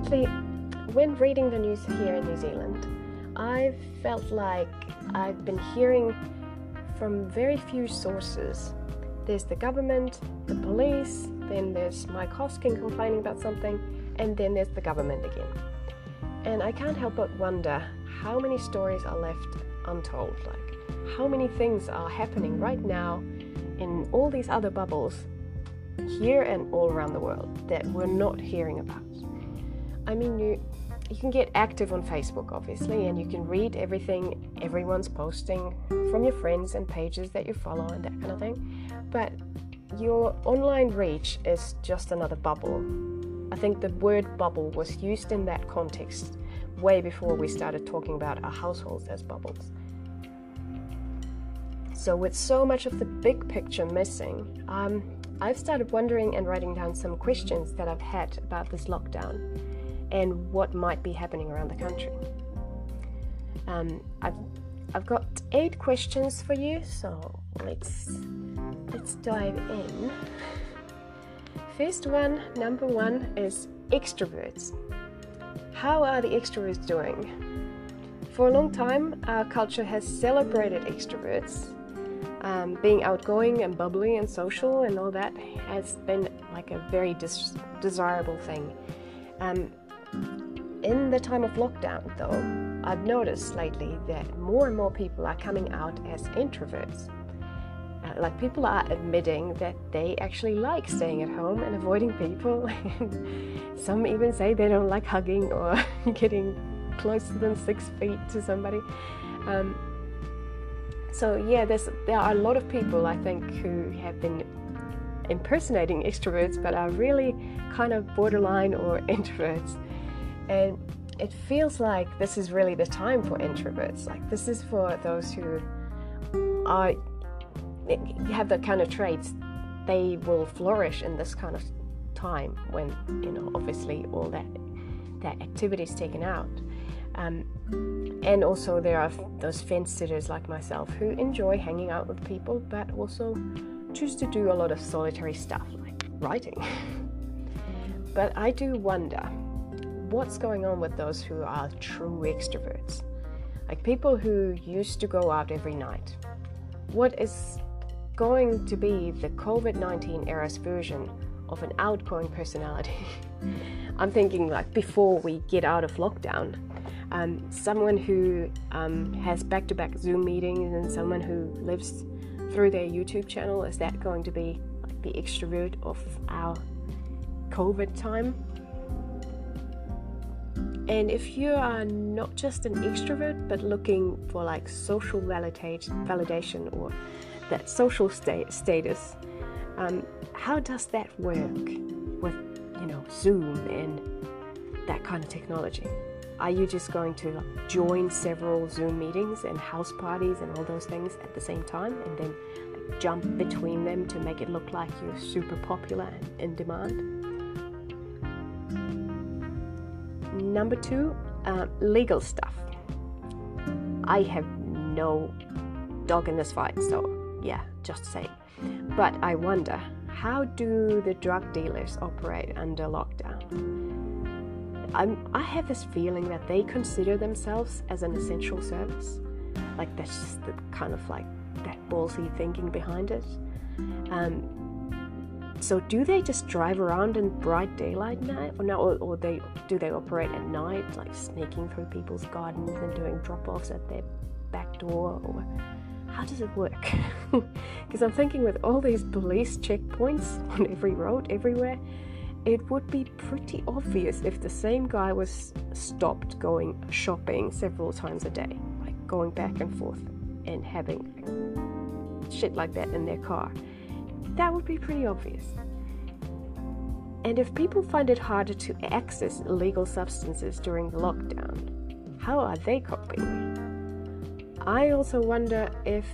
lately, when reading the news here in New Zealand, I've felt like I've been hearing from very few sources. There's the government, the police, then there's Mike Hosking complaining about something, and then there's the government again. And I can't help but wonder how many stories are left untold. Like, how many things are happening right now in all these other bubbles here and all around the world that we're not hearing about. I mean, you you can get active on Facebook, obviously, and you can read everything everyone's posting from your friends and pages that you follow and that kind of thing. But your online reach is just another bubble. I think the word bubble was used in that context way before we started talking about our households as bubbles. So, with so much of the big picture missing, um, I've started wondering and writing down some questions that I've had about this lockdown and what might be happening around the country. Um, I've I've got eight questions for you, so let's let's dive in. First one, number one, is extroverts. How are the extroverts doing? For a long time, our culture has celebrated extroverts. Um, being outgoing and bubbly and social and all that has been like a very desirable thing. Um, in the time of lockdown, though, I've noticed lately that more and more people are coming out as introverts. Uh, like people are admitting that they actually like staying at home and avoiding people. Some even say they don't like hugging or getting closer than six feet to somebody. Um, so yeah, there are a lot of people I think who have been impersonating extroverts, but are really kind of borderline or introverts. And it feels like this is really the time for introverts. Like, this is for those who are have the kind of traits they will flourish in this kind of time when you know obviously all that that activity is taken out um, and also there are those fence sitters like myself who enjoy hanging out with people but also choose to do a lot of solitary stuff like writing but i do wonder what's going on with those who are true extroverts? Like people who used to go out every night. What is going to be the COVID 19 era's version of an outgoing personality? I'm thinking like before we get out of lockdown. Um, someone who um, has back to back Zoom meetings and someone who lives through their YouTube channel, is that going to be like the extrovert of our COVID time? And if you are not just an extrovert but looking for like social validation, or that social sta- status, um, how does that work with you know Zoom and that kind of technology? Are you just going to join several Zoom meetings and house parties and all those things at the same time and then jump between them to make it look like you're super popular and in demand? Number two, uh, legal stuff. I have no dog in this fight, so yeah, just say. But I wonder, how do the drug dealers operate under lockdown? I'm, I have this feeling that they consider themselves as an essential service. Like that's just the kind of like that ballsy thinking behind it. Um, so do they just drive around in bright daylight now, or, no, or, or they do they operate at night, like sneaking through people's gardens and doing drop-offs at their back door, or how does it work? Because I'm thinking with all these police checkpoints on every road, everywhere, it would be pretty obvious if the same guy was stopped going shopping several times a day, like going back and forth and having shit like that in their car that would be pretty obvious. And if people find it harder to access illegal substances during the lockdown, how are they coping? I also wonder if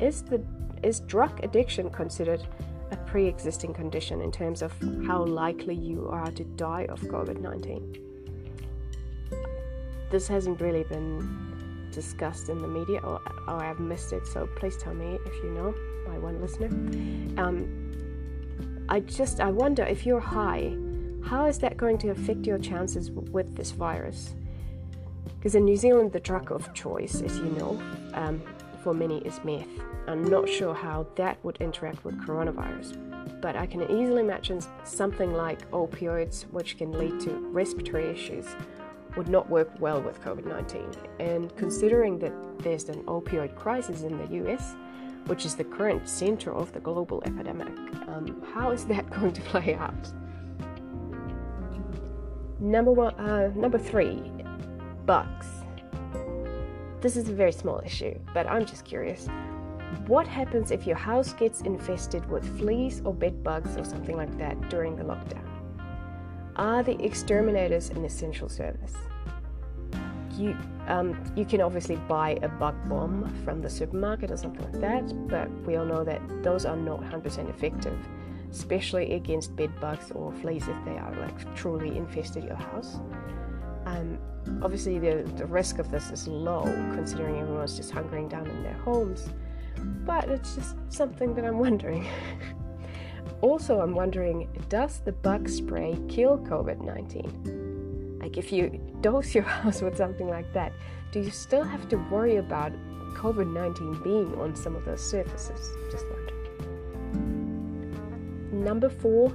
is the is drug addiction considered a pre-existing condition in terms of how likely you are to die of COVID-19? This hasn't really been discussed in the media or, or I've missed it, so please tell me if you know my one listener. Um, I just I wonder if you're high, how is that going to affect your chances with this virus? Because in New Zealand, the drug of choice, as you know, um, for many is meth. I'm not sure how that would interact with coronavirus, but I can easily imagine something like opioids, which can lead to respiratory issues, would not work well with COVID 19. And considering that there's an opioid crisis in the US, which is the current center of the global epidemic, um, how is that going to play out? Number one, uh, number three, bugs. This is a very small issue, but I'm just curious. What happens if your house gets infested with fleas or bed bugs or something like that during the lockdown? Are the exterminators an essential service? You, um, you can obviously buy a bug bomb from the supermarket or something like that, but we all know that those are not 100% effective especially against bed bugs or fleas if they are like truly infested your house. Um, obviously, the, the risk of this is low considering everyone's just hunkering down in their homes, but it's just something that I'm wondering. Also, I'm wondering does the bug spray kill COVID 19? Like, if you dose your house with something like that, do you still have to worry about COVID 19 being on some of those surfaces? Just wondering. Number four,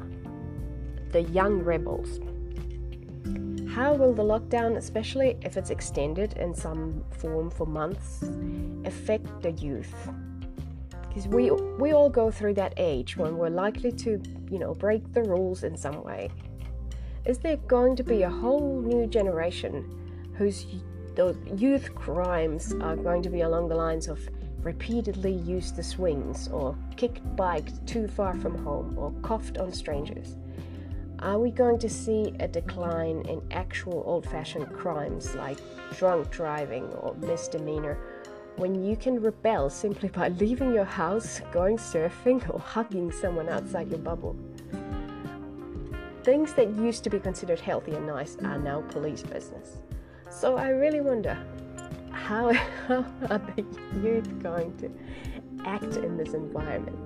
the young rebels. How will the lockdown, especially if it's extended in some form for months, affect the youth? Because we we all go through that age when we're likely to, you know, break the rules in some way. Is there going to be a whole new generation whose those youth crimes are going to be along the lines of repeatedly used the swings, or kicked bikes too far from home, or coughed on strangers? Are we going to see a decline in actual old fashioned crimes like drunk driving or misdemeanor when you can rebel simply by leaving your house, going surfing, or hugging someone outside your bubble? Things that used to be considered healthy and nice are now police business. So I really wonder how, how are the youth going to act in this environment?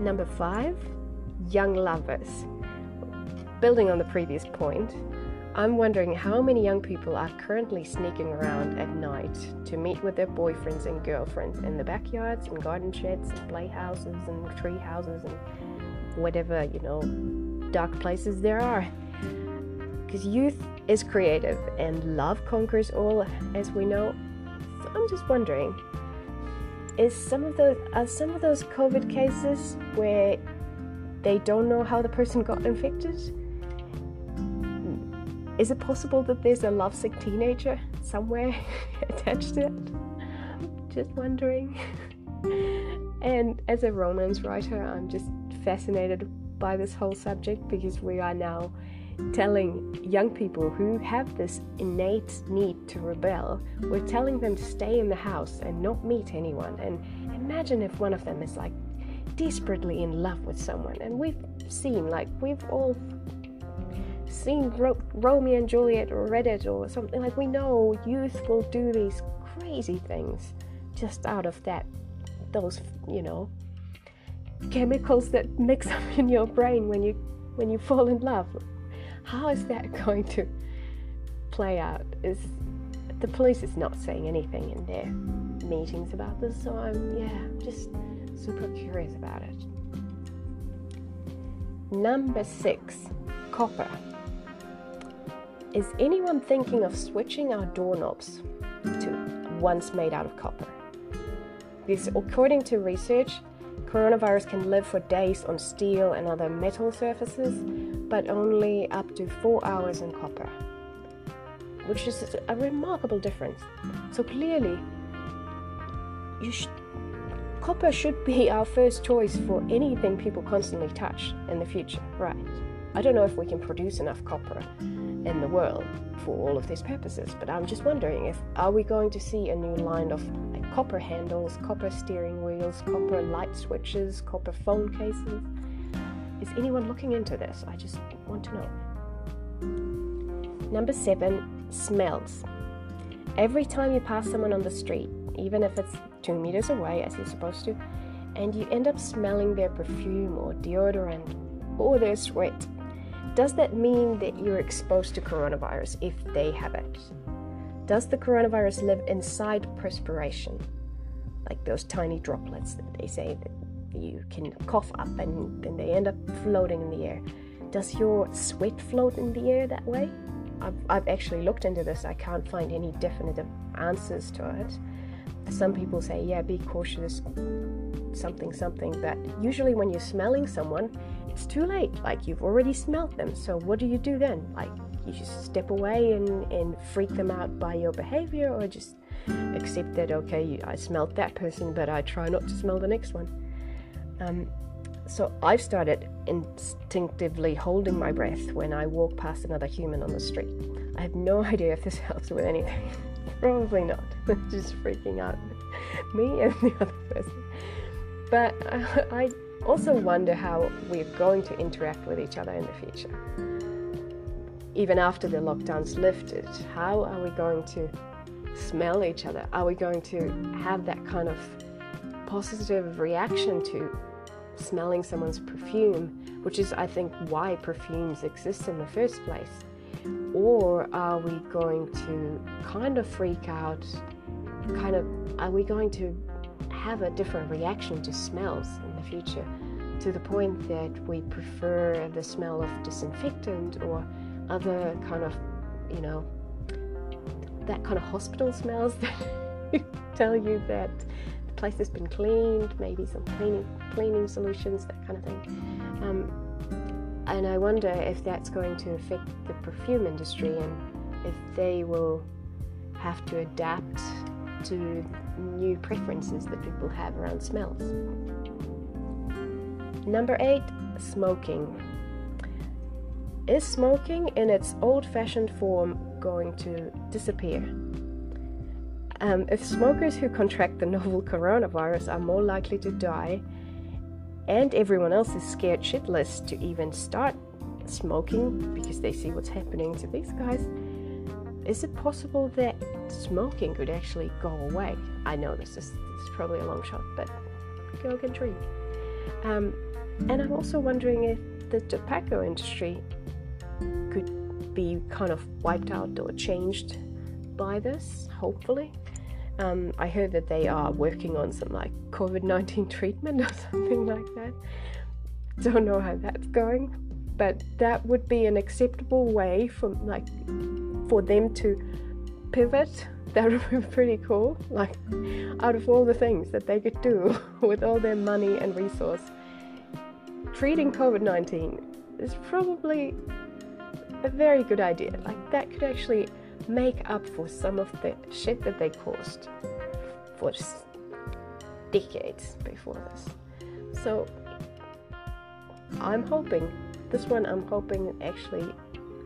Number five, young lovers. Building on the previous point, I'm wondering how many young people are currently sneaking around at night to meet with their boyfriends and girlfriends in the backyards and garden sheds and playhouses and tree houses and whatever, you know, dark places there are. Because youth is creative and love conquers all, as we know. So I'm just wondering, is some of those are some of those COVID cases where they don't know how the person got infected? Is it possible that there's a lovesick teenager somewhere attached to it? Just wondering. and as a romance writer, I'm just fascinated by this whole subject because we are now telling young people who have this innate need to rebel, we're telling them to stay in the house and not meet anyone. And imagine if one of them is like desperately in love with someone. And we've seen, like, we've all seen Ro- Romeo and Juliet or Reddit or something. Like, we know youth will do these crazy things just out of that, those, you know, chemicals that mix up in your brain when you when you fall in love how is that going to play out? Is the police is not saying anything in their meetings about this, so I'm yeah, just super curious about it. Number six, copper. Is anyone thinking of switching our doorknobs to ones made out of copper? Because according to research, coronavirus can live for days on steel and other metal surfaces, but only up to four hours in copper, which is a remarkable difference. So clearly, copper should be our first choice for anything people constantly touch in the future, right? I don't know if we can produce enough copper in the world for all of these purposes, but I'm just wondering if are we going to see a new line of like, copper handles, copper steering wheels, copper light switches, copper phone cases? Is anyone looking into this? I just want to know. Number seven, smells. Every time you pass someone on the street, even if it's two meters away as you're supposed to, and you end up smelling their perfume or deodorant, or their sweat. Does that mean that you're exposed to coronavirus if they have it? Does the coronavirus live inside perspiration? Like those tiny droplets that they say that you can cough up and then they end up floating in the air. Does your sweat float in the air that way? I've, I've actually looked into this. I can't find any definitive answers to it. Some people say, yeah, be cautious, something, something. But usually, when you're smelling someone, it's too late. Like, you've already smelled them. So, what do you do then? Like, you just step away and, and freak them out by your behavior, or just accept that, okay, I smelled that person, but I try not to smell the next one. Um, so I've started instinctively holding my breath when I walk past another human on the street. I have no idea if this helps with anything. Probably not. Just freaking out me and the other person. But I also wonder how we're going to interact with each other in the future. Even after the lockdown's lifted, how are we going to smell each other? Are we going to have that kind of positive reaction to smelling someone's perfume, which is, I think, why perfumes exist in the first place? Or are we going to kind of freak out? Kind of, are we going to have a different reaction to smells in the future to the point that we prefer the smell of disinfectant or other kind of, you know, that kind of hospital smells that tell you that the place has been cleaned, maybe some cleaning cleaning solutions, that kind of thing. Um, and I wonder if that's going to affect the perfume industry and if they will have to adapt to new preferences that people have around smells. Number eight, smoking. Is smoking in its old fashioned form going to disappear? Um, if smokers who contract the novel coronavirus are more likely to die, and everyone else is scared shitless to even start smoking because they see what's happening to these guys, is it possible that smoking could actually go away? I know this is, this is probably a long shot, but go get dream. Um, and I'm also wondering if the tobacco industry could be kind of wiped out or changed by this, hopefully. Um, I heard that they are working on some like COVID 19 treatment or something like that. Don't know how that's going, but that would be an acceptable way for like for them to pivot. That would be pretty cool. Like out of all the things that they could do with all their money and resource, treating COVID 19 is probably a very good idea. Like that could actually make up for some of the shit that they caused for decades before this. So I'm hoping this one I'm hoping actually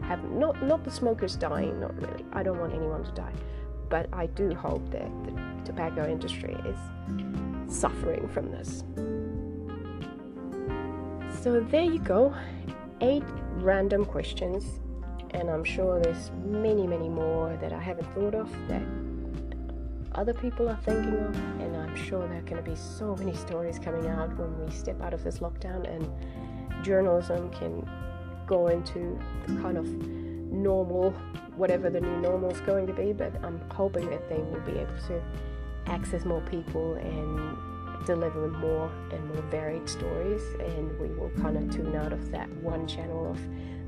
have not not the smokers dying, not really. I don't want anyone to die. But I do hope that the tobacco industry is suffering from this. So there you go. Eight random questions and I'm sure there's many, many more that I haven't thought of that other people are thinking of, and I'm sure there are going to be so many stories coming out when we step out of this lockdown and journalism can go into the kind of normal, whatever the new normal is going to be. But I'm hoping that they will be able to access more people and deliver more and more varied stories, and we will kind of tune out of that one channel of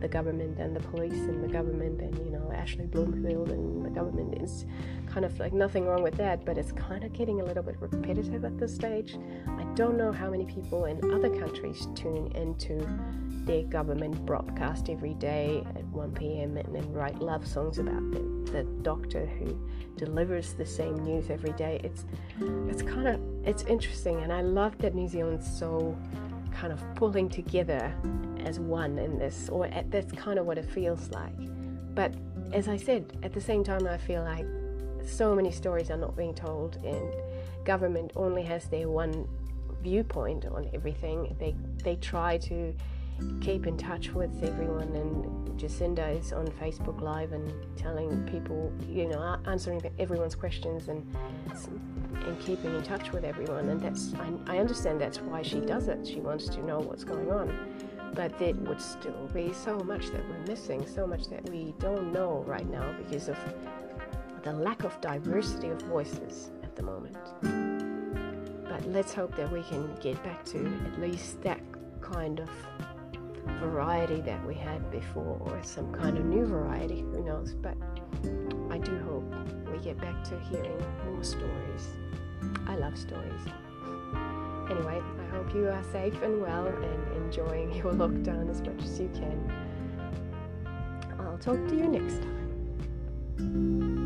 the government and the police and the government and you know Ashley Bloomfield and the government is kind of like nothing wrong with that, but it's kind of getting a little bit repetitive at this stage. I don't know how many people in other countries tune into their government broadcast every day at 1 p.m. and then write love songs about the, the doctor who delivers the same news every day. It's it's kind of it's interesting, and I love that New Zealand's so kind of pulling together as one in this, or at, that's kind of what it feels like. But as I said, at the same time, I feel like so many stories are not being told, and government only has their one viewpoint on everything. They they try to keep in touch with everyone, and Jacinda is on Facebook Live and telling people, you know, answering everyone's questions and and keeping in touch with everyone. And that's I, I understand that's why she does it. She wants to know what's going on. but there would still be so much that we're missing, so much that we don't know right now because of the lack of diversity of voices at the moment. But let's hope that we can get back to at least that kind of variety that we had before, or some kind of new variety, who knows. But I do hope we get back to hearing more stories. I love stories. Anyway, I hope you are safe and well and enjoying your lockdown as much as you can. I'll talk to you next time.